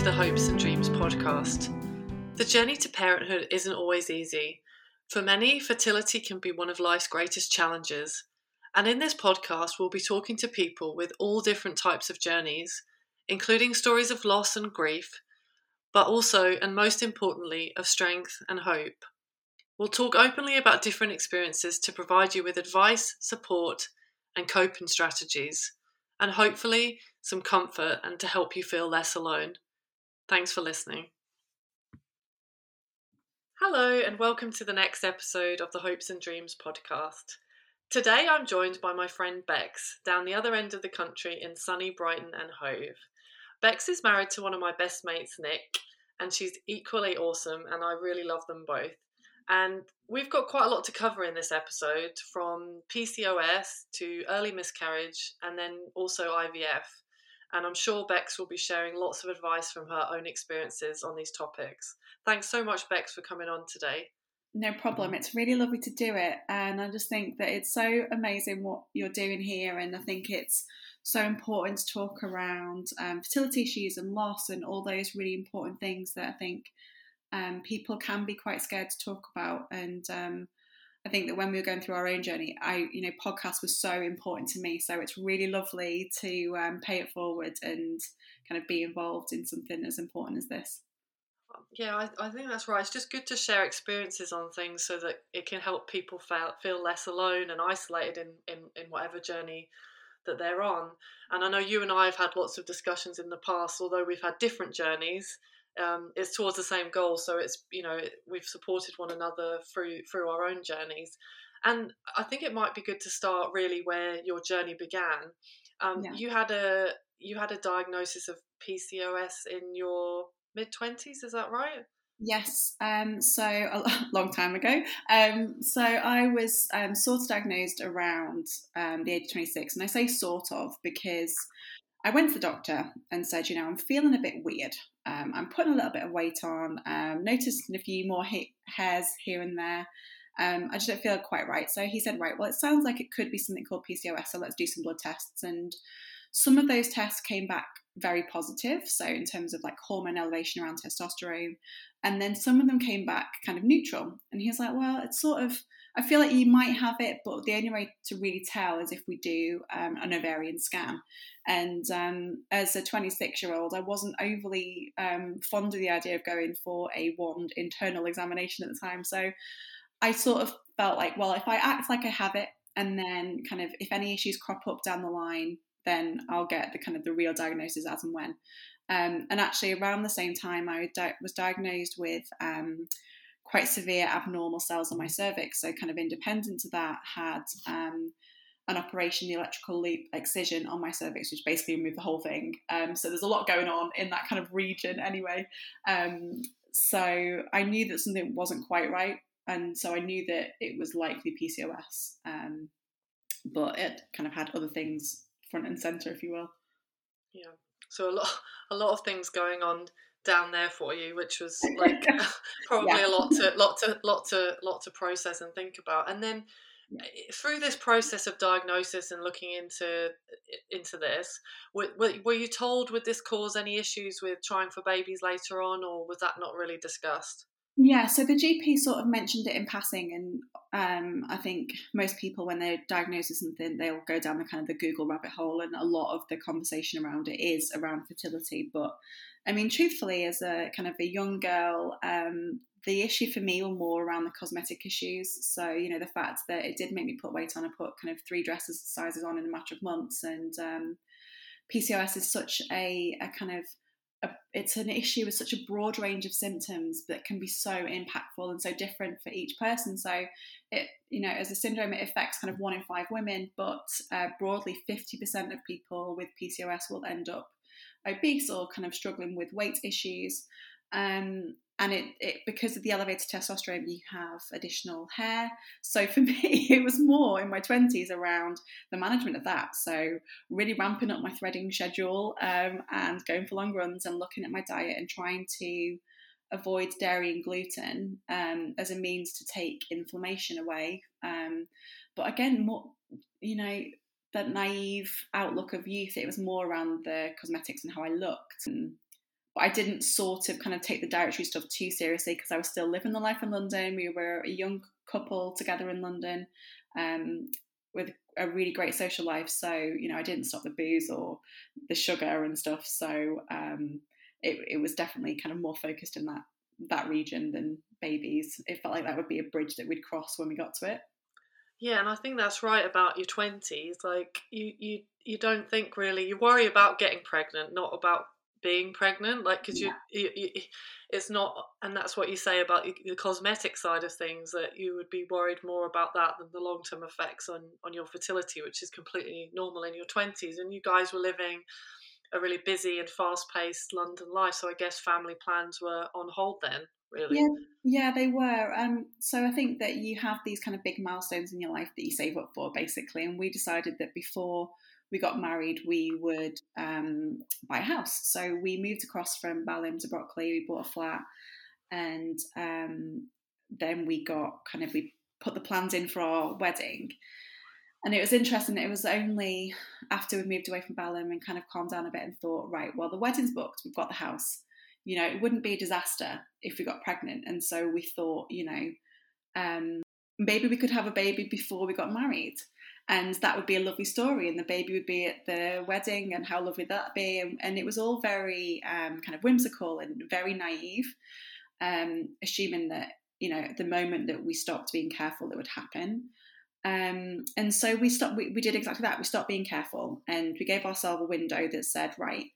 to the Hopes and Dreams podcast. The journey to parenthood isn't always easy. For many, fertility can be one of life's greatest challenges. And in this podcast, we'll be talking to people with all different types of journeys, including stories of loss and grief, but also, and most importantly, of strength and hope. We'll talk openly about different experiences to provide you with advice, support, and coping strategies, and hopefully some comfort and to help you feel less alone. Thanks for listening. Hello, and welcome to the next episode of the Hopes and Dreams podcast. Today I'm joined by my friend Bex down the other end of the country in sunny Brighton and Hove. Bex is married to one of my best mates, Nick, and she's equally awesome, and I really love them both. And we've got quite a lot to cover in this episode from PCOS to early miscarriage and then also IVF. And I'm sure Bex will be sharing lots of advice from her own experiences on these topics. Thanks so much, Bex, for coming on today. No problem. It's really lovely to do it. And I just think that it's so amazing what you're doing here. And I think it's so important to talk around um, fertility issues and loss and all those really important things that I think um, people can be quite scared to talk about. And um, I think that when we were going through our own journey, I, you know, podcast was so important to me. So it's really lovely to um, pay it forward and kind of be involved in something as important as this. Yeah, I, I think that's right. It's just good to share experiences on things so that it can help people feel, feel less alone and isolated in, in, in whatever journey that they're on. And I know you and I have had lots of discussions in the past, although we've had different journeys um, it's towards the same goal. So it's you know we've supported one another through through our own journeys, and I think it might be good to start really where your journey began. Um, yeah. You had a you had a diagnosis of PCOS in your mid twenties, is that right? Yes, um, so a long time ago. Um, so I was um, sort of diagnosed around um, the age of 26, and I say sort of because I went to the doctor and said, you know, I'm feeling a bit weird. Um, I'm putting a little bit of weight on, um, noticed a few more ha- hairs here and there. Um, I just don't feel quite right. So he said, right, well, it sounds like it could be something called PCOS, so let's do some blood tests. And some of those tests came back very positive. So in terms of like hormone elevation around testosterone, and then some of them came back kind of neutral. And he was like, well, it's sort of I feel like you might have it, but the only way to really tell is if we do um, an ovarian scan. And um, as a 26 year old, I wasn't overly um, fond of the idea of going for a wand internal examination at the time. So I sort of felt like, well, if I act like I have it, and then kind of if any issues crop up down the line, then I'll get the kind of the real diagnosis as and when. Um, and actually, around the same time, I was diagnosed with um, quite severe abnormal cells on my cervix. So, kind of independent to that, had um, an operation, the electrical loop excision on my cervix, which basically removed the whole thing. Um, so, there's a lot going on in that kind of region anyway. Um, so, I knew that something wasn't quite right. And so, I knew that it was likely PCOS. Um, but it kind of had other things front and center, if you will. Yeah. So, a lot, a lot of things going on down there for you, which was like probably yeah. a lot to lot to lot to lot to process and think about. And then eh, through this process of diagnosis and looking into into this, were, were you told would this cause any issues with trying for babies later on, or was that not really discussed? Yeah, so the GP sort of mentioned it in passing, and um, I think most people, when they're diagnosed with something, they'll go down the kind of the Google rabbit hole, and a lot of the conversation around it is around fertility. But I mean, truthfully, as a kind of a young girl, um, the issue for me were more around the cosmetic issues. So, you know, the fact that it did make me put weight on, I put kind of three dresses sizes on in a matter of months. And um, PCOS is such a, a kind of a, it's an issue with such a broad range of symptoms that can be so impactful and so different for each person. So, it you know, as a syndrome, it affects kind of one in five women, but uh, broadly, fifty percent of people with PCOS will end up obese or kind of struggling with weight issues. Um, and it, it, because of the elevated testosterone, you have additional hair. So for me, it was more in my twenties around the management of that. So really ramping up my threading schedule um, and going for long runs and looking at my diet and trying to avoid dairy and gluten um, as a means to take inflammation away. Um, but again, more you know, that naive outlook of youth. It was more around the cosmetics and how I looked. And but I didn't sort of kind of take the dietary stuff too seriously because I was still living the life in London. We were a young couple together in London um, with a really great social life. So, you know, I didn't stop the booze or the sugar and stuff. So um, it, it was definitely kind of more focused in that that region than babies. It felt like that would be a bridge that we'd cross when we got to it. Yeah, and I think that's right about your twenties. Like you, you, you don't think really. You worry about getting pregnant, not about being pregnant. Like because yeah. you, you, you, it's not, and that's what you say about the cosmetic side of things. That you would be worried more about that than the long term effects on on your fertility, which is completely normal in your twenties. And you guys were living a really busy and fast paced London life. So I guess family plans were on hold then, really. Yeah, yeah, they were. Um, so I think that you have these kind of big milestones in your life that you save up for, basically. And we decided that before we got married, we would um, buy a house. So we moved across from Balham to Brockley. We bought a flat, and um, then we got kind of we put the plans in for our wedding. And it was interesting. It was only after we moved away from Balham and kind of calmed down a bit and thought, right, well, the wedding's booked. We've got the house. You know, it wouldn't be a disaster if we got pregnant. And so we thought, you know, um, maybe we could have a baby before we got married and that would be a lovely story and the baby would be at the wedding and how lovely that'd be and, and it was all very um, kind of whimsical and very naive um, assuming that you know the moment that we stopped being careful it would happen. Um, and so we stopped we, we did exactly that we stopped being careful and we gave ourselves a window that said right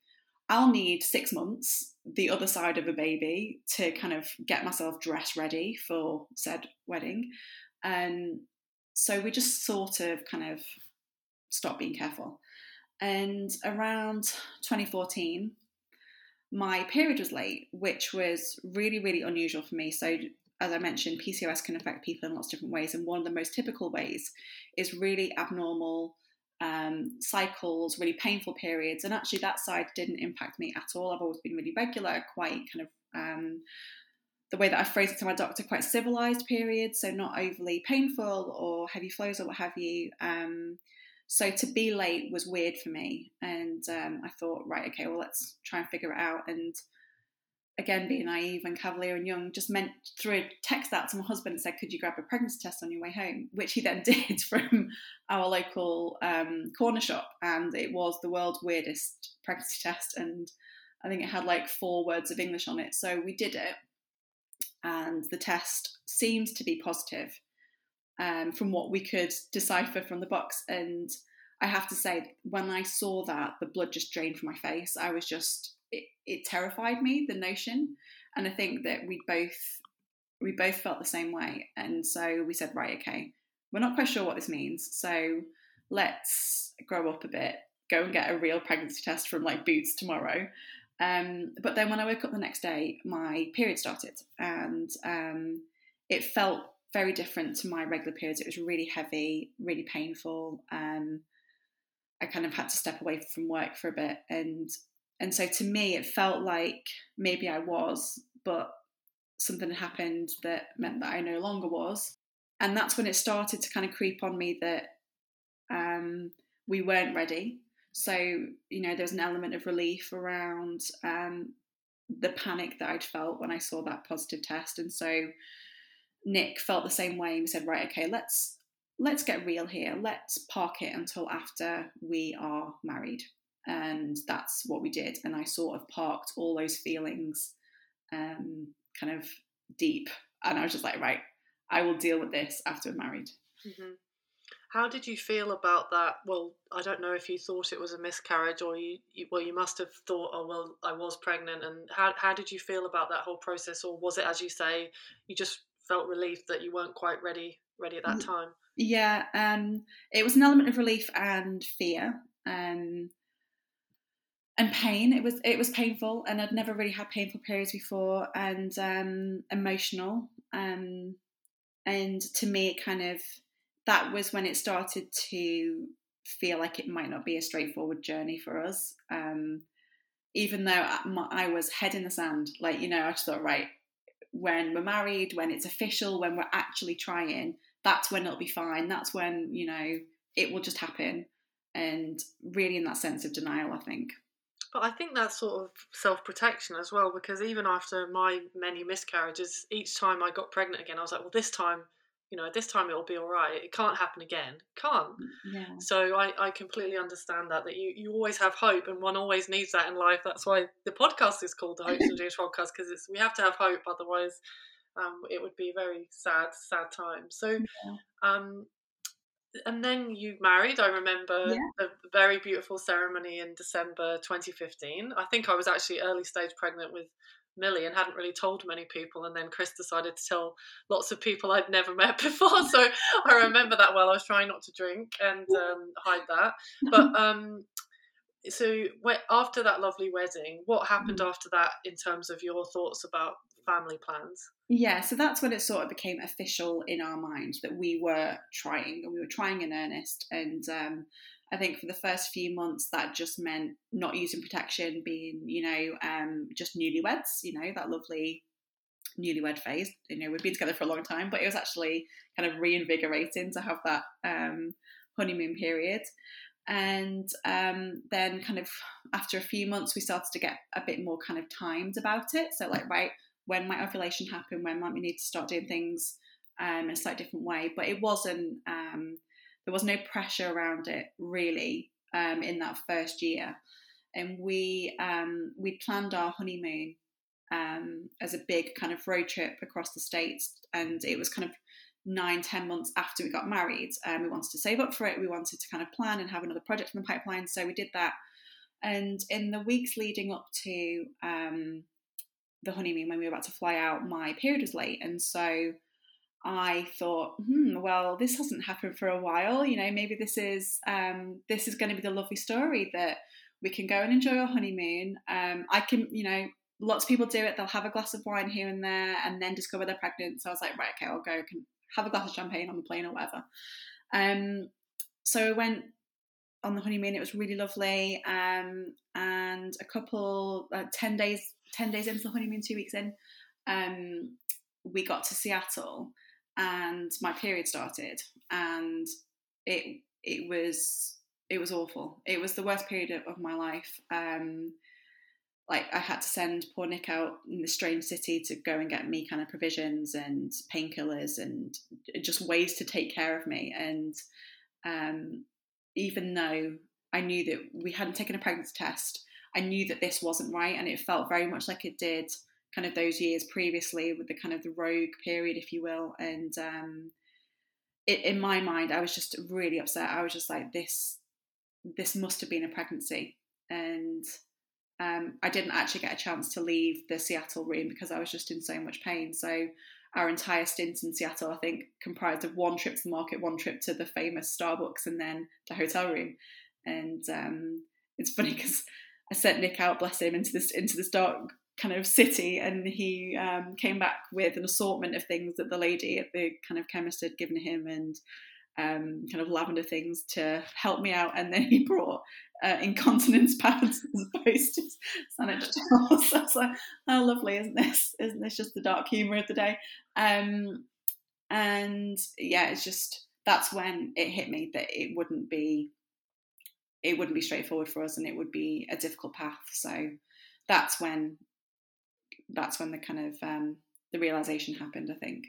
i'll need six months the other side of a baby to kind of get myself dress ready for said wedding. And so we just sort of kind of stopped being careful. And around 2014, my period was late, which was really, really unusual for me. So, as I mentioned, PCOS can affect people in lots of different ways. And one of the most typical ways is really abnormal um, cycles, really painful periods. And actually, that side didn't impact me at all. I've always been really regular, quite kind of um, the way that I phrased it to my doctor, quite civilized periods, so not overly painful or heavy flows or what have you. Um, so to be late was weird for me, and um, I thought, right, okay, well, let's try and figure it out. And again, being naive and cavalier and young, just meant threw a text out to my husband and said, "Could you grab a pregnancy test on your way home?" Which he then did from our local um, corner shop, and it was the world's weirdest pregnancy test, and I think it had like four words of English on it. So we did it and the test seemed to be positive um, from what we could decipher from the box. And I have to say, when I saw that, the blood just drained from my face. I was just, it, it terrified me, the notion. And I think that we both, we both felt the same way. And so we said, right, okay, we're not quite sure what this means. So let's grow up a bit, go and get a real pregnancy test from like Boots tomorrow. Um, but then when I woke up the next day, my period started, and um, it felt very different to my regular periods. It was really heavy, really painful. Um, I kind of had to step away from work for a bit, and and so to me, it felt like maybe I was, but something had happened that meant that I no longer was, and that's when it started to kind of creep on me that um, we weren't ready so, you know, there was an element of relief around um, the panic that I'd felt when I saw that positive test. And so Nick felt the same way. He said, right, okay, let's let's get real here. Let's park it until after we are married. And that's what we did. And I sort of parked all those feelings um, kind of deep. And I was just like, right, I will deal with this after we're married. Mm-hmm. How did you feel about that? Well, I don't know if you thought it was a miscarriage or you, you, well, you must have thought, oh, well, I was pregnant. And how, how did you feel about that whole process? Or was it, as you say, you just felt relief that you weren't quite ready, ready at that time? Yeah, um, it was an element of relief and fear. Um, and pain. It was it was painful, and I'd never really had painful periods before, and um, emotional. Um, and to me, it kind of that was when it started to feel like it might not be a straightforward journey for us. Um, even though I was head in the sand, like, you know, I just thought, right, when we're married, when it's official, when we're actually trying, that's when it'll be fine. That's when, you know, it will just happen. And really in that sense of denial, I think. But I think that's sort of self protection as well, because even after my many miscarriages, each time I got pregnant again, I was like, well, this time, you know, this time it'll be all right. It can't happen again. It can't. Yeah. So I, I completely understand that, that you, you always have hope and one always needs that in life. That's why the podcast is called the Hopes and Dreams podcast, because it's we have to have hope, otherwise um, it would be a very sad, sad time. So, Yeah. um, and then you married. I remember Yeah. a very beautiful ceremony in December 2015. I think I was actually early stage pregnant with Millie and hadn't really told many people. And then Chris decided to tell lots of people I'd never met before. So I remember that well. I was trying not to drink and um, hide that. But um, so after that lovely wedding, what happened Mm. after that in terms of your thoughts about family plans? Yeah, so that's when it sort of became official in our mind that we were trying and we were trying in earnest. And um, I think for the first few months, that just meant not using protection, being, you know, um, just newlyweds, you know, that lovely newlywed phase. You know, we've been together for a long time, but it was actually kind of reinvigorating to have that um, honeymoon period. And um, then, kind of after a few months, we started to get a bit more kind of timed about it. So, like, right, when might ovulation happen? When might we need to start doing things um, in a slightly different way? But it wasn't. Um, there was no pressure around it really um, in that first year, and we um, we planned our honeymoon um, as a big kind of road trip across the states, and it was kind of nine ten months after we got married. Um, we wanted to save up for it. We wanted to kind of plan and have another project in the pipeline, so we did that. And in the weeks leading up to um, the honeymoon when we were about to fly out, my period was late, and so I thought, hmm, well, this hasn't happened for a while. You know, maybe this is um, this is going to be the lovely story that we can go and enjoy our honeymoon. Um, I can, you know, lots of people do it. They'll have a glass of wine here and there, and then discover they're pregnant. So I was like, right, okay, I'll go. Can have a glass of champagne on the plane or whatever. Um, so I went on the honeymoon. It was really lovely. Um, and a couple, uh, ten days, ten days into the honeymoon, two weeks in, um, we got to Seattle, and my period started, and it it was it was awful. It was the worst period of, of my life. Um, like I had to send poor Nick out in the strange city to go and get me kind of provisions and painkillers and just ways to take care of me. And um, even though I knew that we hadn't taken a pregnancy test, I knew that this wasn't right, and it felt very much like it did kind of those years previously with the kind of the rogue period, if you will. And um, it, in my mind, I was just really upset. I was just like, this, this must have been a pregnancy, and um, I didn't actually get a chance to leave the Seattle room because I was just in so much pain. So our entire stint in Seattle, I think, comprised of one trip to the market, one trip to the famous Starbucks, and then the hotel room. And um, it's funny because I sent Nick out, bless him, into this into this dark kind of city, and he um, came back with an assortment of things that the lady at the kind of chemist had given him, and um, kind of lavender things to help me out. And then he brought uh, incontinence pads as opposed to sanitary towels. So I was like, "Oh, lovely, isn't this? Isn't this just the dark humour of the day?" Um, and yeah, it's just that's when it hit me that it wouldn't be it wouldn't be straightforward for us and it would be a difficult path so that's when that's when the kind of um, the realization happened i think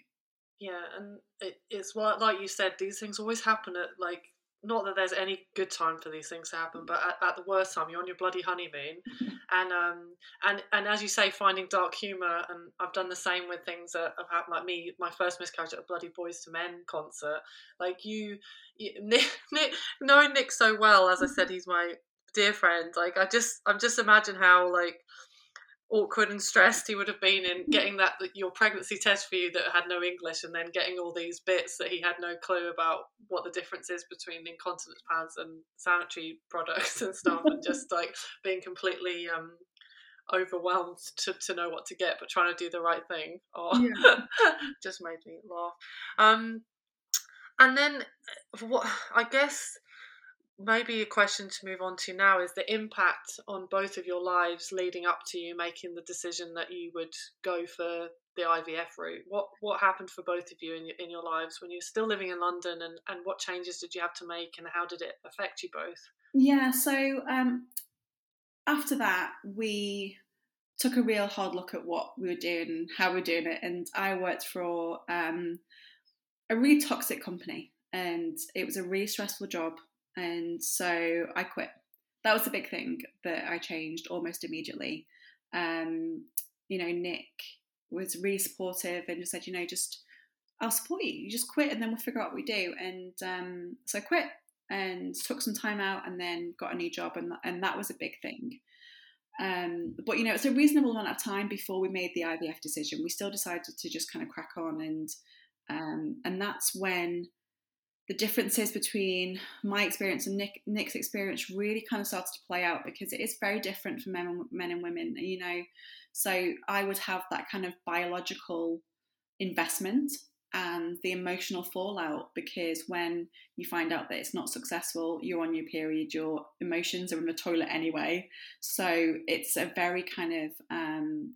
Yeah, and it, it's what, like you said, these things always happen at like not that there's any good time for these things to happen, but at, at the worst time, you're on your bloody honeymoon, and um and and as you say, finding dark humor, and I've done the same with things that have happened. Like me, my first miscarriage at a bloody Boyz II Men concert. Like you, you Nick, Nick, knowing Nick so well, as I said, he's my dear friend. Like I just, I'm just imagine how like awkward and stressed he would have been in getting that your pregnancy test for you that had no English and then getting all these bits that he had no clue about what the difference is between incontinence pads and sanitary products and stuff and just like being completely um overwhelmed to, to know what to get but trying to do the right thing. Oh just made me laugh. Um and then uh, what i guess maybe a question to move on to now is the impact on both of your lives leading up to you making the decision that you would go for the IVF route. What what happened for both of you in your, in your lives when you were still living in London, and and what changes did you have to make, and how did it affect you both? yeah so um after that, we took a real hard look at what we were doing and how we are doing it. And I worked for um, a really toxic company, and it was a really stressful job. And so I quit. That was the big thing that I changed almost immediately. Um, you know, Nick was really supportive and just said, you know, just I'll support you. You just quit, and then we'll figure out what we do. And um, so I quit and took some time out, and then got a new job, and and that was a big thing. Um, but you know, it's a reasonable amount of time before we made the IVF decision. We still decided to just kind of crack on, and um, and that's when the differences between my experience and Nick, Nick's experience really kind of started to play out because it is very different for men and, men and women. You know, so I would have that kind of biological investment and the emotional fallout because when you find out that it's not successful, you're on your period, your emotions are in the toilet anyway. So it's a very kind of um,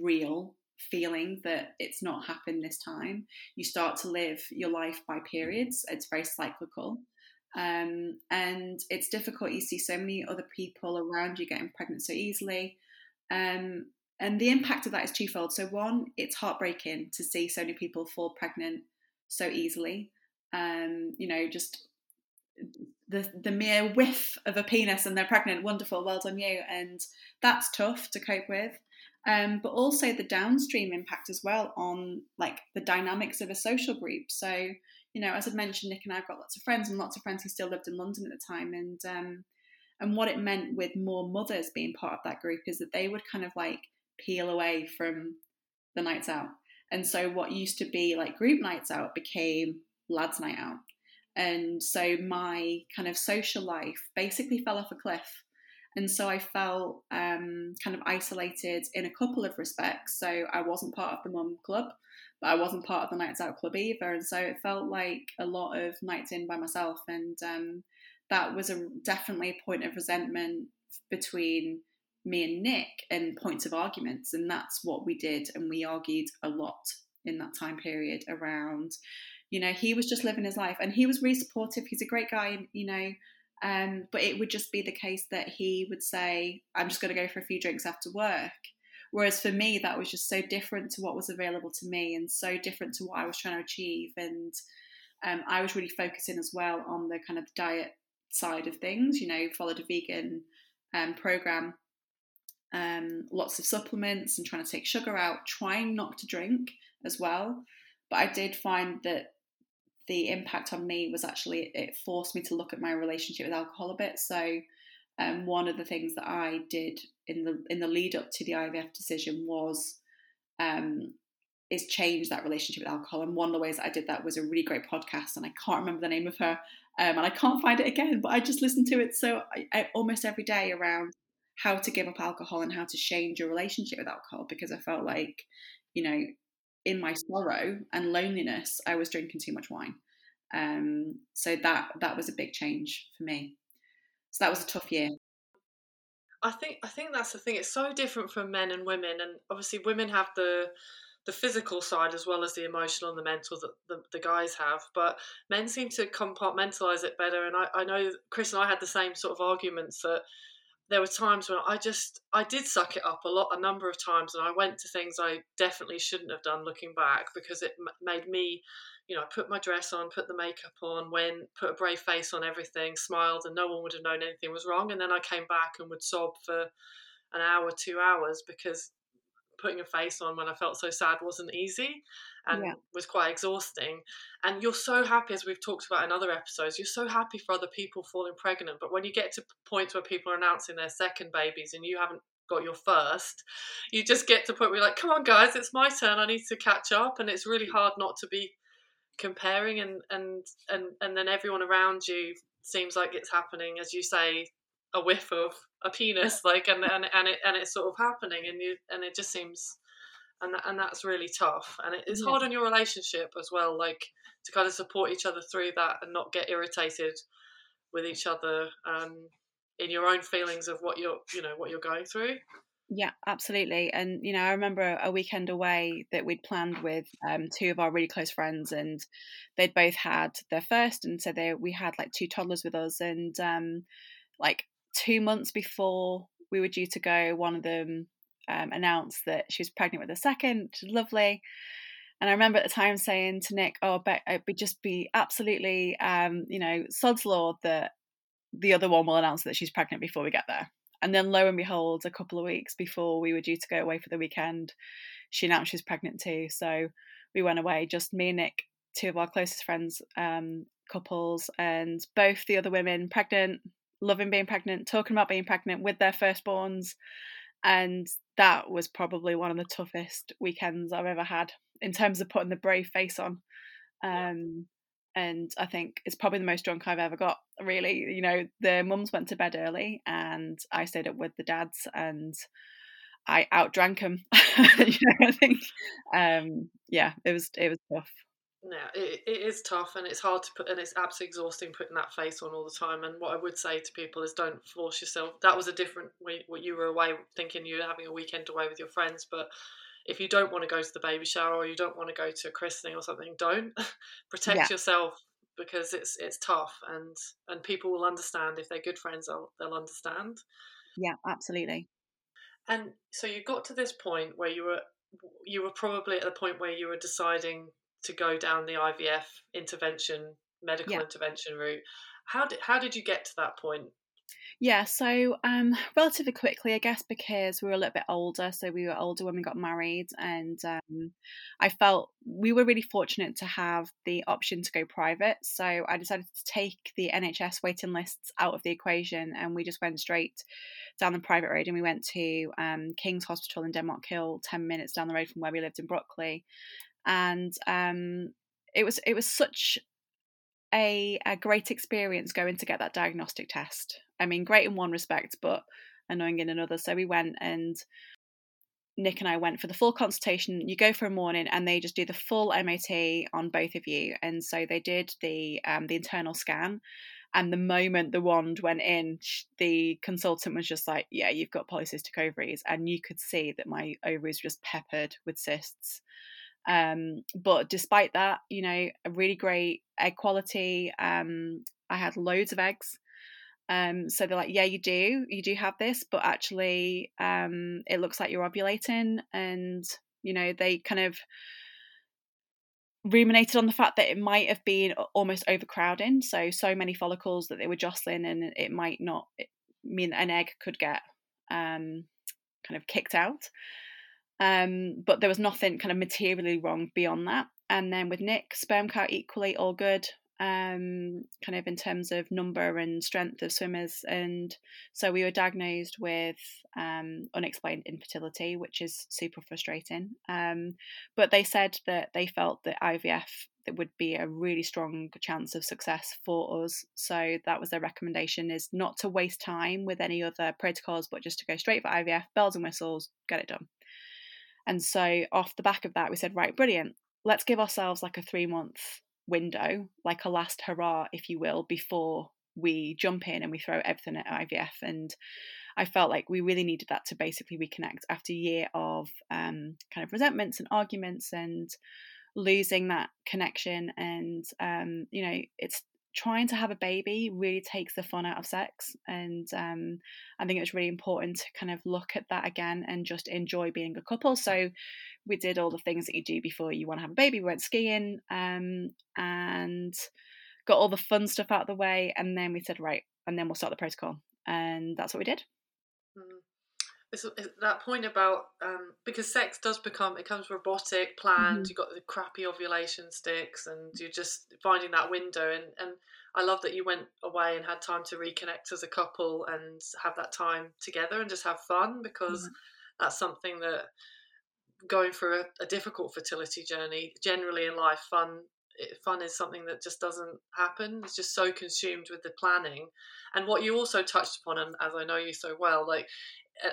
real feeling that it's not happened this time. You start to live your life by periods, it's very cyclical. Um, and it's difficult. You see so many other people around you getting pregnant so easily. Um, and the impact of that is twofold. So, one, it's heartbreaking to see so many people fall pregnant so easily. Um, you know, just the the mere whiff of a penis and they're pregnant, wonderful, well done you. And that's tough to cope with. Um, but also the downstream impact as well on like the dynamics of a social group. So, you know, as I've mentioned, Nick and I've got lots of friends and lots of friends who still lived in London at the time, and um, and what it meant with more mothers being part of that group is that they would kind of like peel away from the nights out. And so what used to be like group nights out became lads' night out. And so my kind of social life basically fell off a cliff. And so I felt um, kind of isolated in a couple of respects. So I wasn't part of the mum club, but I wasn't part of the nights out club either. And so it felt like a lot of nights in by myself. And um, that was a, definitely a point of resentment between me and Nick and points of arguments. And that's what we did. And we argued a lot in that time period around, you know, he was just living his life and he was really supportive. He's a great guy, you know. Um, but it would just be the case that he would say, I'm just going to go for a few drinks after work. Whereas for me, that was just so different to what was available to me and so different to what I was trying to achieve. And um, I was really focusing as well on the kind of diet side of things, you know, followed a vegan um, program um, lots of supplements and trying to take sugar out, trying not to drink as well. But I did find that the impact on me was actually it forced me to look at my relationship with alcohol a bit. So um, one of the things that I did in the in the lead up to the IVF decision was um, is change that relationship with alcohol. And one of the ways I did that was a really great podcast, and I can't remember the name of her, um, and I can't find it again. But I just listened to it so I, I, almost every day around how to give up alcohol and how to change your relationship with alcohol because I felt like, you know, in my sorrow and loneliness, I was drinking too much wine. Um, so that that was a big change for me. So that was a tough year. I think I think that's the thing. It's so different from men and women, and obviously women have the the physical side as well as the emotional and the mental that the, the guys have. But men seem to compartmentalize it better. And I, I know Chris and I had the same sort of arguments that there were times when I just I did suck it up a lot, a number of times, and I went to things I definitely shouldn't have done looking back because it m- made me, you know, I put my dress on, put the makeup on, went, put a brave face on everything, smiled, and no one would have known anything was wrong. And then I came back and would sob for an hour, two hours because putting a face on when I felt so sad wasn't easy and yeah. was quite exhausting. And you're so happy, as we've talked about in other episodes, you're so happy for other people falling pregnant. But when you get to points where people are announcing their second babies and you haven't got your first, you just get to a point where you're like, come on, guys, it's my turn. I need to catch up. And it's really hard not to be comparing and and and and then everyone around you seems like it's happening as you say a whiff of a penis like and and, and it and it's sort of happening and you and it just seems and and that's really tough. And it's hard on your relationship as well like to kind of support each other through that and not get irritated with each other um, in your own feelings of what you're you know what you're going through. Yeah absolutely. And you know i remember a weekend away that we'd planned with um, two of our really close friends and they'd both had their first and so they we had like two toddlers with us and um, like two months before we were due to go. One of them um, announced that she was pregnant with a second, which is lovely. And I remember at the time saying to Nick, "Oh, but it would just be absolutely, um, you know, sod's law that the other one will announce that she's pregnant before we get there." And then, lo and behold, a couple of weeks before we were due to go away for the weekend, she announced she's pregnant too. So we went away, just me and Nick, two of our closest friends, um, couples, and both the other women pregnant, loving being pregnant, talking about being pregnant with their firstborns. And that was probably one of the toughest weekends I've ever had in terms of putting the brave face on. Um, and I think it's probably the most drunk I've ever got. Really, you know, the mums went to bed early, and I stayed up with the dads, and I outdrank them. you know, I think, um, yeah, it was it was tough. Yeah, it, it is tough and it's hard to put, and it's absolutely exhausting putting that face on all the time. And what I would say to people is don't force yourself. That was a different way. What you were away thinking you were having a weekend away with your friends, but if you don't want to go to the baby shower or you don't want to go to a christening or something, don't protect yeah. yourself because it's it's tough and and people will understand if they're good friends. They'll they'll understand. Yeah, absolutely. And so you got to this point where you were you were probably at the point where you were deciding to go down the IVF intervention, medical yeah. intervention route. How did how did you get to that point? Yeah, so um, relatively quickly, I guess, because we were a little bit older. So we were older when we got married, and um, I felt we were really fortunate to have the option to go private. So I decided to take the NHS waiting lists out of the equation, and we just went straight down the private road, and we went to um, King's Hospital in Denmark Hill, ten minutes down the road from where we lived in Brockley, and um, it was it was such a, a great experience going to get that diagnostic test. I mean, great in one respect, but annoying in another. So we went and Nick and I went for the full consultation. You go for a morning, and they just do the full MOT on both of you. And so they did the um, the internal scan, and the moment the wand went in, the consultant was just like, "Yeah, you've got polycystic ovaries," and you could see that my ovaries were just peppered with cysts. Um, but despite that, you know, a really great egg quality. Um, I had loads of eggs. Um, so they're like, yeah, you do, you do have this, but actually, um, it looks like you're ovulating, and you know, they kind of ruminated on the fact that it might have been almost overcrowding, so so many follicles that they were jostling, and it might not mean an egg could get um, kind of kicked out. Um, but there was nothing kind of materially wrong beyond that. And then with Nick, sperm count equally all good, um, kind of in terms of number and strength of swimmers. And so we were diagnosed with um, unexplained infertility, which is super frustrating. Um, but they said that they felt that IVF that would be a really strong chance of success for us. So that was their recommendation: is not to waste time with any other protocols, but just to go straight for IVF, bells and whistles, get it done. And so, off the back of that, we said, right, brilliant. Let's give ourselves like a three month window, like a last hurrah, if you will, before we jump in and we throw everything at IVF. And I felt like we really needed that to basically reconnect after a year of um, kind of resentments and arguments and losing that connection. And, um, you know, it's trying to have a baby really takes the fun out of sex and um, i think it's really important to kind of look at that again and just enjoy being a couple. So we did all the things that you do before you want to have a baby. We went skiing um, and got all the fun stuff out of the way and then we said right and then we'll start the protocol. And that's what we did it's, it's that point about um, because sex does become it comes robotic, planned. Mm-hmm. You've got the crappy ovulation sticks, and you're just finding that window. And and I love that you went away and had time to reconnect as a couple and have that time together and just have fun because mm-hmm. that's something that going through a, a difficult fertility journey generally in life fun fun is something that just doesn't happen. It's just so consumed with the planning. And what you also touched upon, and as I know you so well, like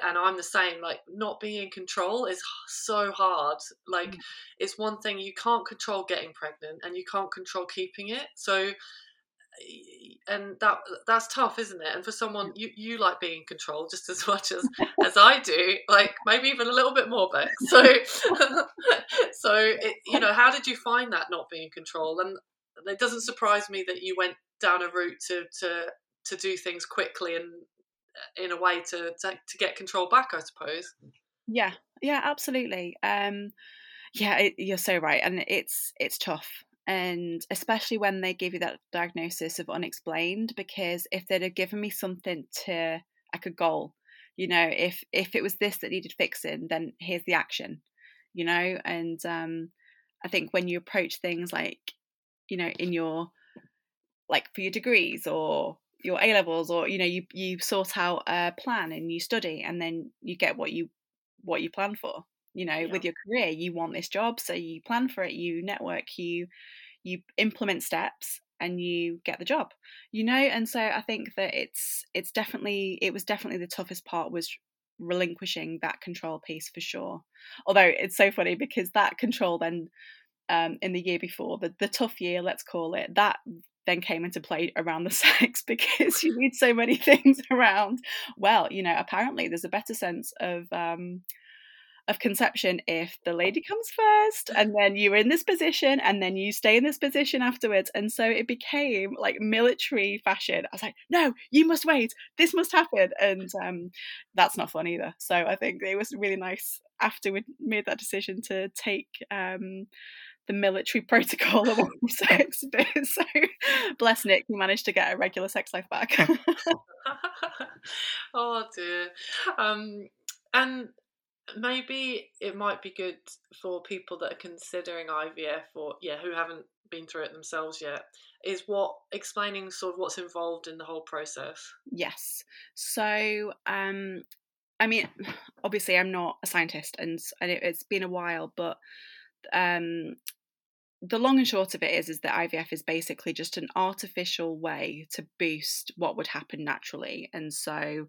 and I'm the same. Like not being in control is so hard. Like mm. it's one thing you can't control getting pregnant, and you can't control keeping it. So, and that that's tough, isn't it? And for someone you you like being in control just as much as as I do, like maybe even a little bit more, Bex. So, so it, you know, how did you find that not being in control? And it doesn't surprise me that you went down a route to to to do things quickly and in a way to, to to get control back, I suppose. Yeah, yeah, absolutely. Um, yeah, it, you're so right, and it's it's tough, and especially when they give you that diagnosis of unexplained, because if they'd have given me something to like a goal, you know, if if it was this that needed fixing, then here's the action, you know, and um, I think when you approach things like, you know, in your like for your degrees or your A levels or you know you you sort out a plan and you study and then you get what you what you plan for you know yeah. with your career you want this job so you plan for it you network you you implement steps and you get the job you know and so i think that it's it's definitely it was definitely the toughest part was relinquishing that control piece for sure although it's so funny because that control then um, in the year before the, the tough year let's call it that then came into play around the sex because you need so many things around. Well you know apparently there's a better sense of um, of conception if the lady comes first and then you're in this position and then you stay in this position afterwards. And so it became like military fashion. I was like no you must wait. This must happen. And um, that's not fun either. So i think it was really nice after we made that decision to take um, the military protocol of sex bit. So bless Nick, he managed to get a regular sex life back. oh dear. Um, and maybe it might be good for people that are considering IVF or yeah, who haven't been through it themselves yet, is what explaining sort of what's involved in the whole process. Yes. So um I mean, obviously, I'm not a scientist, and, and it, has been a while, but um, the long and short of it is is that IVF is basically just an artificial way to boost what would happen naturally, and so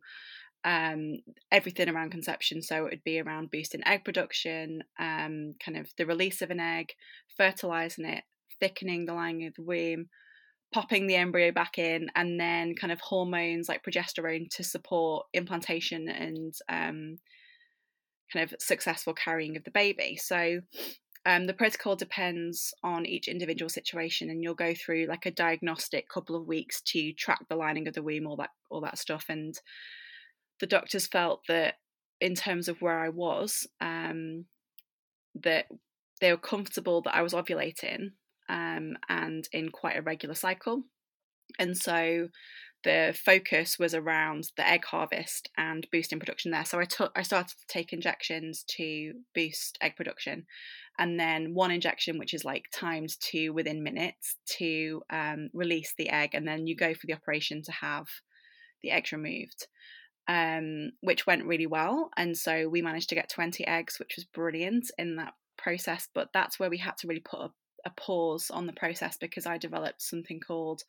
um, everything around conception. So it would be around boosting egg production, um, kind of the release of an egg, fertilizing it, thickening the lining of the womb, popping the embryo back in, and then kind of hormones like progesterone to support implantation and um, kind of successful carrying of the baby. So um, the protocol depends on each individual situation, and you'll go through like a diagnostic couple of weeks to track the lining of the womb, all that all that stuff. And the doctors felt that in terms of where I was, um, that they were comfortable that I was ovulating um, and in quite a regular cycle. And so the focus was around the egg harvest and boosting production there. So I took I started to take injections to boost egg production, and then one injection which is like timed to within minutes to um, release the egg, and then you go for the operation to have the eggs removed. Um, which went really well, and so we managed to get 20 eggs, which was brilliant in that process. But that's where we had to really put a, a pause on the process because I developed something called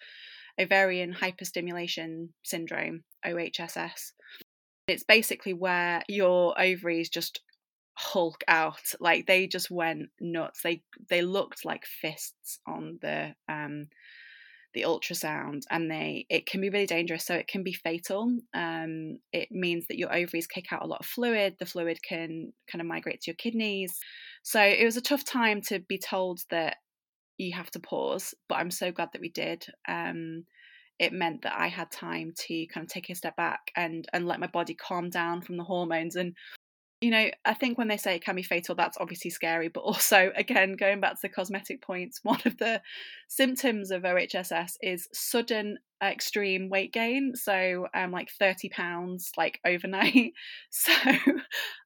ovarian hyperstimulation syndrome, OHSS. It's basically where your ovaries just hulk out. Like they just went nuts. They they looked like fists on the um the ultrasound and they it can be really dangerous so it can be fatal. Um it means that your ovaries kick out a lot of fluid. The fluid can kind of migrate to your kidneys. So it was a tough time to be told that you have to pause, but I'm so glad that we did. Um, it meant that I had time to kind of take a step back and and let my body calm down from the hormones and you know, I think when they say it can be fatal, that's obviously scary. But also, again, going back to the cosmetic points, one of the symptoms of OHSS is sudden extreme weight gain. So, um, like 30 pounds, like overnight. So,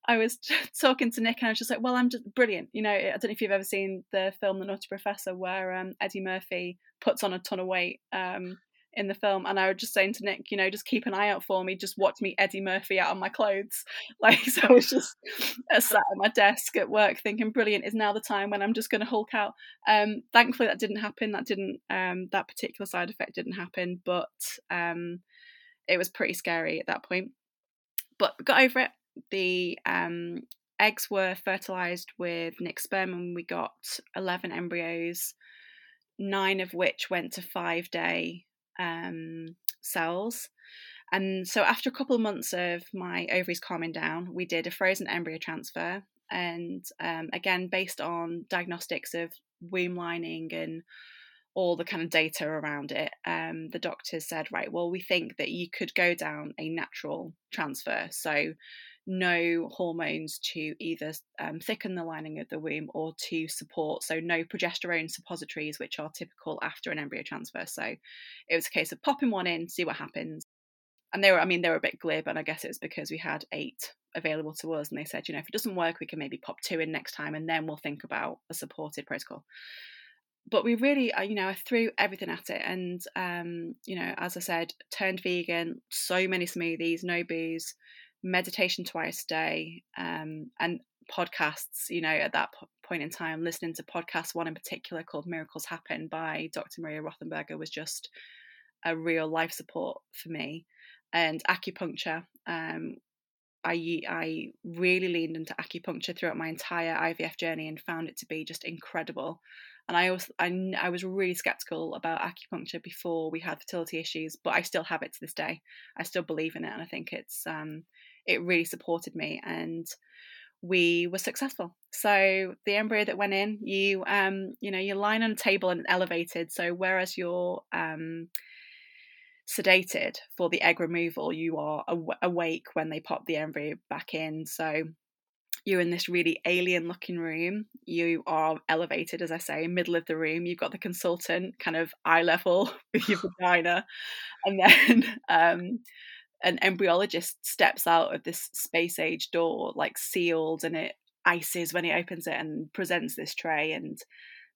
I was talking to Nick and I was just like, well, I'm just brilliant. You know, I don't know if you've ever seen the film The Nutty Professor where um, Eddie Murphy puts on a ton of weight. Um, in the film and I was just saying to Nick, you know, just keep an eye out for me, just watch me Eddie Murphy out of my clothes. Like so I was just uh, sat at my desk at work thinking, brilliant, is now the time when I'm just gonna hulk out. Um thankfully that didn't happen. That didn't um that particular side effect didn't happen, but um it was pretty scary at that point. But got over it. The um eggs were fertilized with Nick's sperm and we got 11 embryos, nine of which went to five day um, cells. And so, after a couple of months of my ovaries calming down, we did a frozen embryo transfer. And um, again, based on diagnostics of womb lining and all the kind of data around it, um, the doctors said, right, well, we think that you could go down a natural transfer. So, no hormones to either um, thicken the lining of the womb or to support. So, no progesterone suppositories, which are typical after an embryo transfer. So, it was a case of popping one in, see what happens. And they were, I mean, they were a bit glib, and I guess it was because we had eight available to us. And they said, you know, if it doesn't work, we can maybe pop two in next time, and then we'll think about a supported protocol but we really, uh, you know, I threw everything at it, and um, you know, as I said, turned vegan. So many smoothies, no booze, meditation twice a day, um, and podcasts. You know, at that point in time, listening to podcasts, one in particular called "Miracles Happen" by Dr. Maria Rothenberger was just a real life support for me, and acupuncture. Um, I I really leaned into acupuncture throughout my entire IVF journey and found it to be just incredible. And I was I, I was really skeptical about acupuncture before we had fertility issues, but I still have it to this day. I still believe in it, and I think it's um, it really supported me, and we were successful. So the embryo that went in, you um, you know, you're lying on a table and elevated. So whereas you're um, sedated for the egg removal, you are aw- awake when they pop the embryo back in. So you're in this really alien looking room. You are elevated, as I say, middle of the room. You've got the consultant kind of eye level with your vagina. And then um, an embryologist steps out of this space age door, like sealed, and it ices when he opens it and presents this tray. And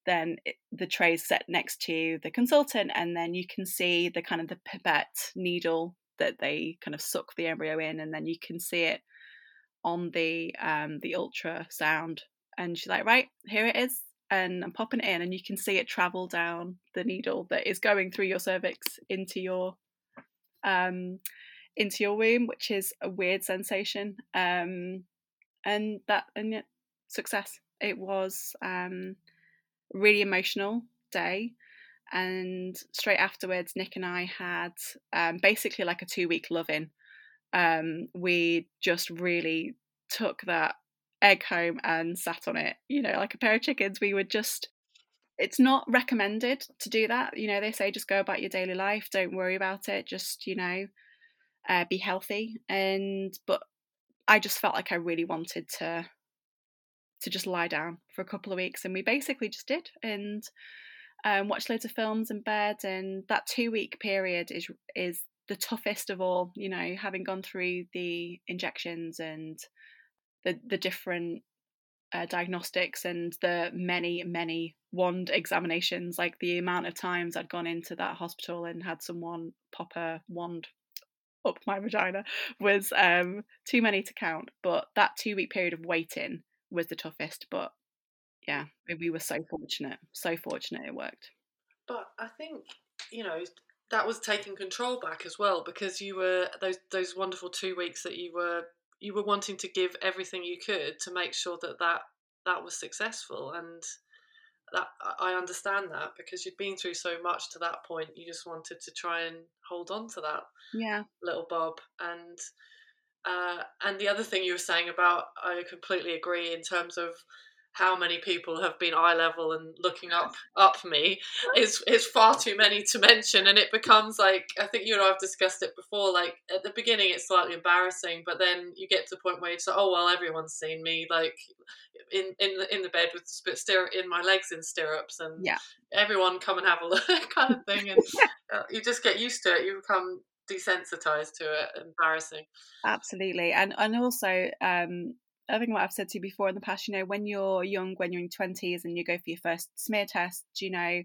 then it, the tray is set next to the consultant, and then you can see the kind of the pipette needle that they kind of suck the embryo in, and then you can see it on the um the ultrasound and she's like right here it is and I'm popping it in and you can see it travel down the needle that is going through your cervix into your um into your womb which is a weird sensation um and that and yet success it was um really emotional day and straight afterwards nick and i had um, basically like a two week love in um, we just really took that egg home and sat on it, you know, like a pair of chickens. We would just, it's not recommended to do that. You know, they say just go about your daily life, don't worry about it, just, you know, uh, be healthy. And, but I just felt like I really wanted to to just lie down for a couple of weeks and we basically just did and um, watched loads of films in bed and that two week period is is the toughest of all, you know, having gone through the injections and the the different uh, diagnostics and the many many wand examinations like the amount of times I'd gone into that hospital and had someone pop a wand up my vagina was um too many to count but that 2 week period of waiting was the toughest but yeah we were so fortunate so fortunate it worked. But I think you know that was taking control back as well because you were those those wonderful two weeks that you were you were wanting to give everything you could to make sure that that that was successful and that I understand that because you'd been through so much to that point you just wanted to try and hold on to that yeah. little bob. And uh, and the other thing you were saying about I completely agree in terms of how many people have been eye level and looking up up me is is far too many to mention and it becomes like I think you and I have discussed it before like at the beginning it's slightly embarrassing but then you get to the point where it's like oh well everyone's seen me like in in the in the bed with stirrup in my legs in stirrups and yeah. everyone come and have a look kind of thing and uh, you just get used to it you become desensitized to it embarrassing. Absolutely and and also um I think what I've said to you before in the past, you know, when you're young, when you're in 20s and you go for your first smear test, you know,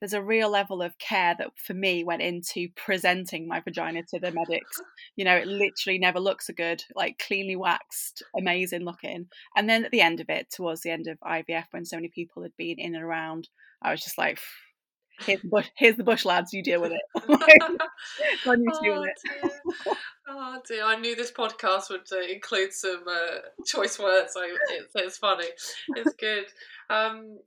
there's a real level of care that for me went into presenting my vagina to the medics. You know, it literally never looks so good, like cleanly waxed, amazing looking. And then at the end of it, towards the end of IVF, when so many people had been in and around, I was just like, here's the bush, here's the bush lads, you deal with it. on you oh, with it. oh dear, I knew this podcast would uh, include some uh, choice words. It's, it's funny, it's good. Um,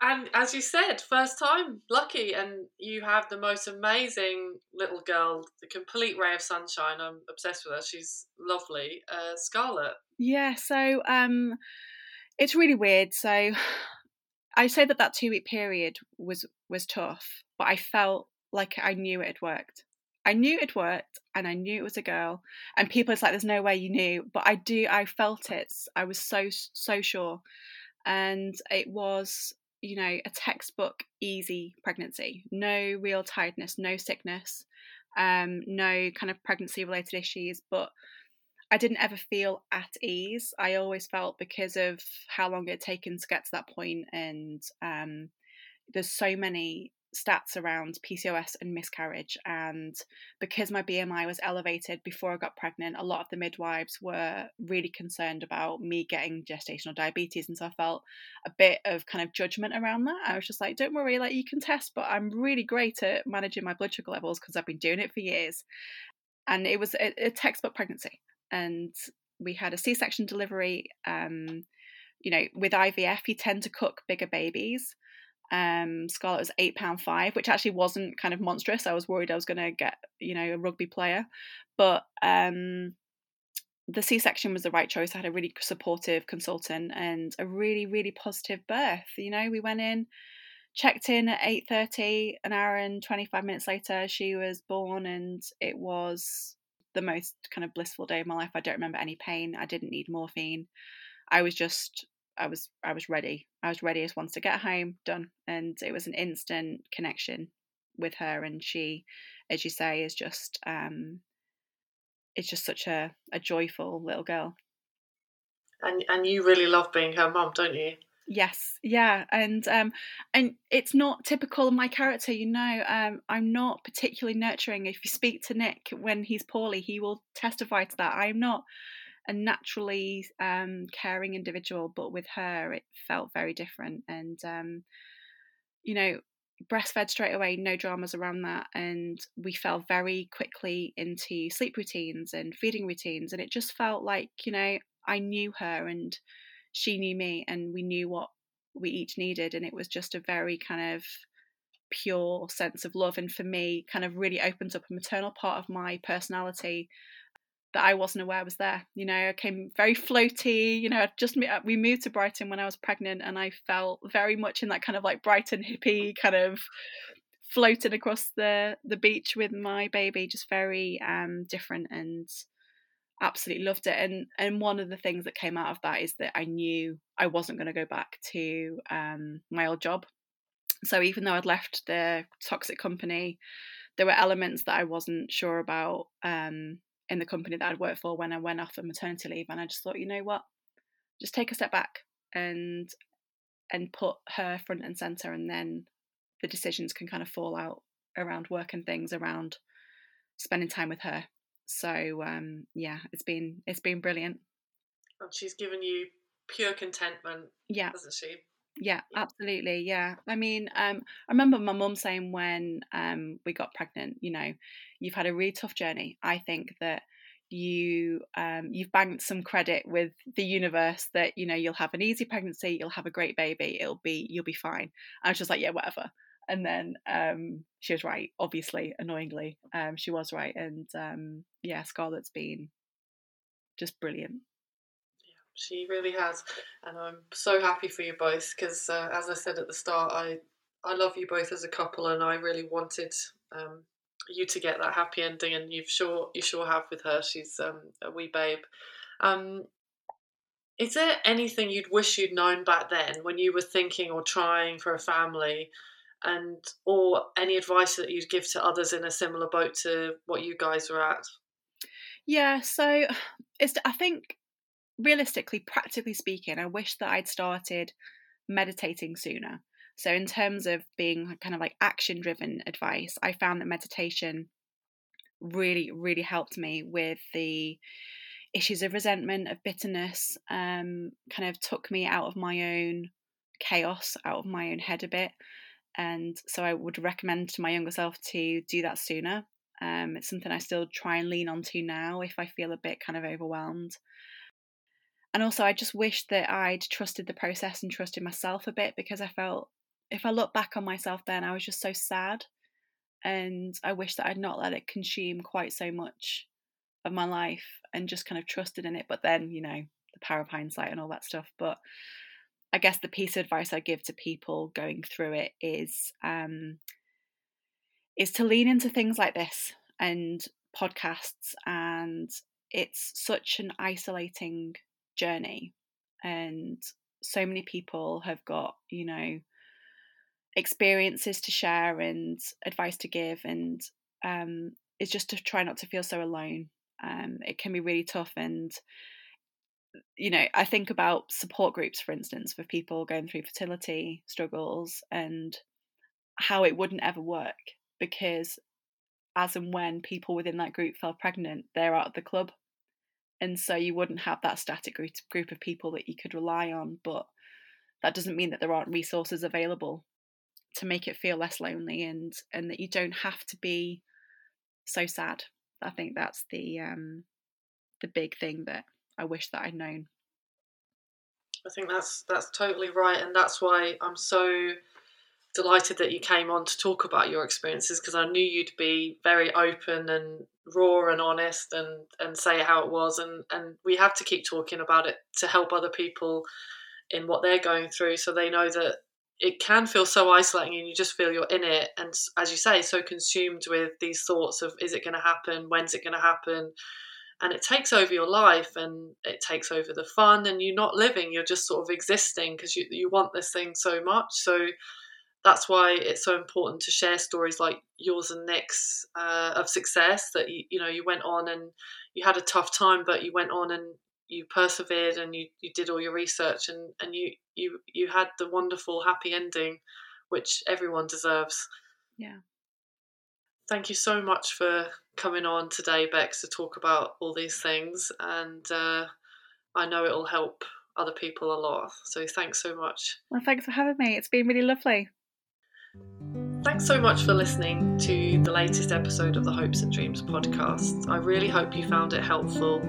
and as you said, first time, lucky, and you have the most amazing little girl, the complete ray of sunshine. I'm obsessed with her. She's lovely, uh, Scarlett. Yeah. So um, it's really weird. So I say that that two week period was was tough, but I felt like I knew it had worked. I knew it worked and I knew it was a girl. And people, it's like, there's no way you knew. But I do, I felt it. I was so, so sure. And it was, you know, a textbook easy pregnancy. No real tiredness, no sickness, um, no kind of pregnancy related issues. But I didn't ever feel at ease. I always felt because of how long it had taken to get to that point and um, there's so many stats around PCOS and miscarriage. And because my BMI was elevated before I got pregnant, a lot of the midwives were really concerned about me getting gestational diabetes. And so I felt a bit of kind of judgment around that. I was just like, don't worry, like you can test, but I'm really great at managing my blood sugar levels because I've been doing it for years. And it was a, a textbook pregnancy. And we had a C section delivery. Um, you know, with IVF, you tend to cook bigger babies. Um, Scarlett was eight pound five, which actually wasn't kind of monstrous. I was worried I was going to get you know a rugby player, but um, the C section was the right choice. I had a really supportive consultant and a really really positive birth. You know, we went in, checked in at eight thirty. An hour and twenty five minutes later, she was born, and it was the most kind of blissful day of my life. I don't remember any pain. I didn't need morphine. I was just I was I was ready. I was ready as once to get home, done, and it was an instant connection with her. And she, as you say, is just um, it's just such a, a joyful little girl. And and you really love being her mum, don't you? Yes, yeah, and um, and it's not typical of my character, you know. Um, I'm not particularly nurturing. If you speak to Nick when he's poorly, he will testify to that. I'm not a naturally um, caring individual, but with her, it felt very different. And, um, you know, breastfed straight away, no dramas around that. And we fell very quickly into sleep routines and feeding routines. And it just felt like, you know, I knew her and she knew me, and we knew what we each needed. And it was just a very kind of pure sense of love. And for me, kind of really opens up a maternal part of my personality that I wasn't aware was there. You know, I came very floaty. You know, I just uh, we moved to Brighton when I was pregnant, and I felt very much in that kind of like Brighton hippie kind of floating across the the beach with my baby, just very um, different and absolutely loved it. And and one of the things that came out of that is that I knew I wasn't going to go back to um, my old job. So even though I'd left the toxic company, there were elements that I wasn't sure about. Um, in the company that I'd worked for when I went off on maternity leave, and I just thought, you know what, just take a step back and and put her front and center, and then the decisions can kind of fall out around work and things around spending time with her. So um, yeah, it's been it's been brilliant. And she's given you pure contentment, yeah, hasn't she? Yeah, absolutely. Yeah. I mean, um, I remember my mum saying when um, we got pregnant, you know, you've had a really tough journey. I think that you um, you've banked some credit with the universe that you know you'll have an easy pregnancy, you'll have a great baby, it'll be you'll be fine. I was just like, yeah, whatever. And then um, she was right, obviously, annoyingly, um, she was right, and um, yeah, Scarlett's been just brilliant she really has, and I'm so happy for you both because, uh, as I said at the start, I I love you both as a couple, and I really wanted um, you to get that happy ending, and you've sure you sure have with her. She's um, a wee babe. Um, is there anything you'd wish you'd known back then when you were thinking or trying for a family, and or any advice that you'd give to others in a similar boat to what you guys were at? Yeah, so it's I think realistically, practically speaking, I wish that I'd started meditating sooner. So, in terms of being kind of like action driven advice, I found that meditation really, really helped me with the issues of resentment, of bitterness, um, kind of took me out of my own chaos, out of my own head a bit. And so, I would recommend to my younger self to do that sooner. Um, it's something I still try and lean onto now if I feel a bit kind of overwhelmed and also I just wish that I'd trusted the process and trusted myself a bit because I felt if I look back on myself then I was just so sad. And I wish that I'd not let it consume quite so much of my life and just kind of trusted in it. But then you know the power of hindsight and all that stuff. But I guess the piece of advice I give to people going through it is um, is to lean into things like this and podcasts. And it's such an isolating journey and so many people have got you know experiences to share and advice to give and um, it's just to try not to feel so alone. Um, it can be really tough and you know i think about support groups for instance for people going through fertility struggles and how it wouldn't ever work because as and when people within that group fell pregnant they're out of the club and so you wouldn't have that static group of people that you could rely on but that doesn't mean that there aren't resources available to make it feel less lonely and and that you don't have to be so sad. I think that's the um the big thing that i wish that i'd known. I think that's that's totally right and that's why i'm so delighted that you came on to talk about your experiences because i knew you'd be very open and raw and honest and and say how it was and and we have to keep talking about it to help other people in what they're going through so they know that it can feel so isolating and you just feel you're in it and as you say so consumed with these thoughts of is it going to happen? When's it going to happen? And it takes over your life and it takes over the fun and you're not living you're just sort of existing because you, you want this thing so much so that's why it's so important to share stories like yours and Nick's uh, of success that you, you know you went on and you had a tough time but you went on and you persevered and you, you did all your research and, and you, you you had the wonderful happy ending which everyone deserves. Yeah. Thank you so much for coming on today bex to talk about all these things and uh, i know it'll help other people a lot so thanks so much. Well thanks for having me. It's been really lovely Thanks so much for listening to the latest episode of the Hopes and Dreams podcast. I really hope you found it helpful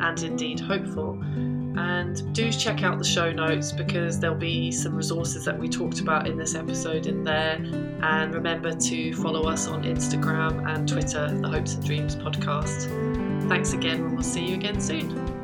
and indeed hopeful. And do check out the show notes because there'll be some resources that we talked about in this episode in there. And remember to follow us on Instagram and Twitter, the Hopes and Dreams podcast. Thanks again, and we'll see you again soon.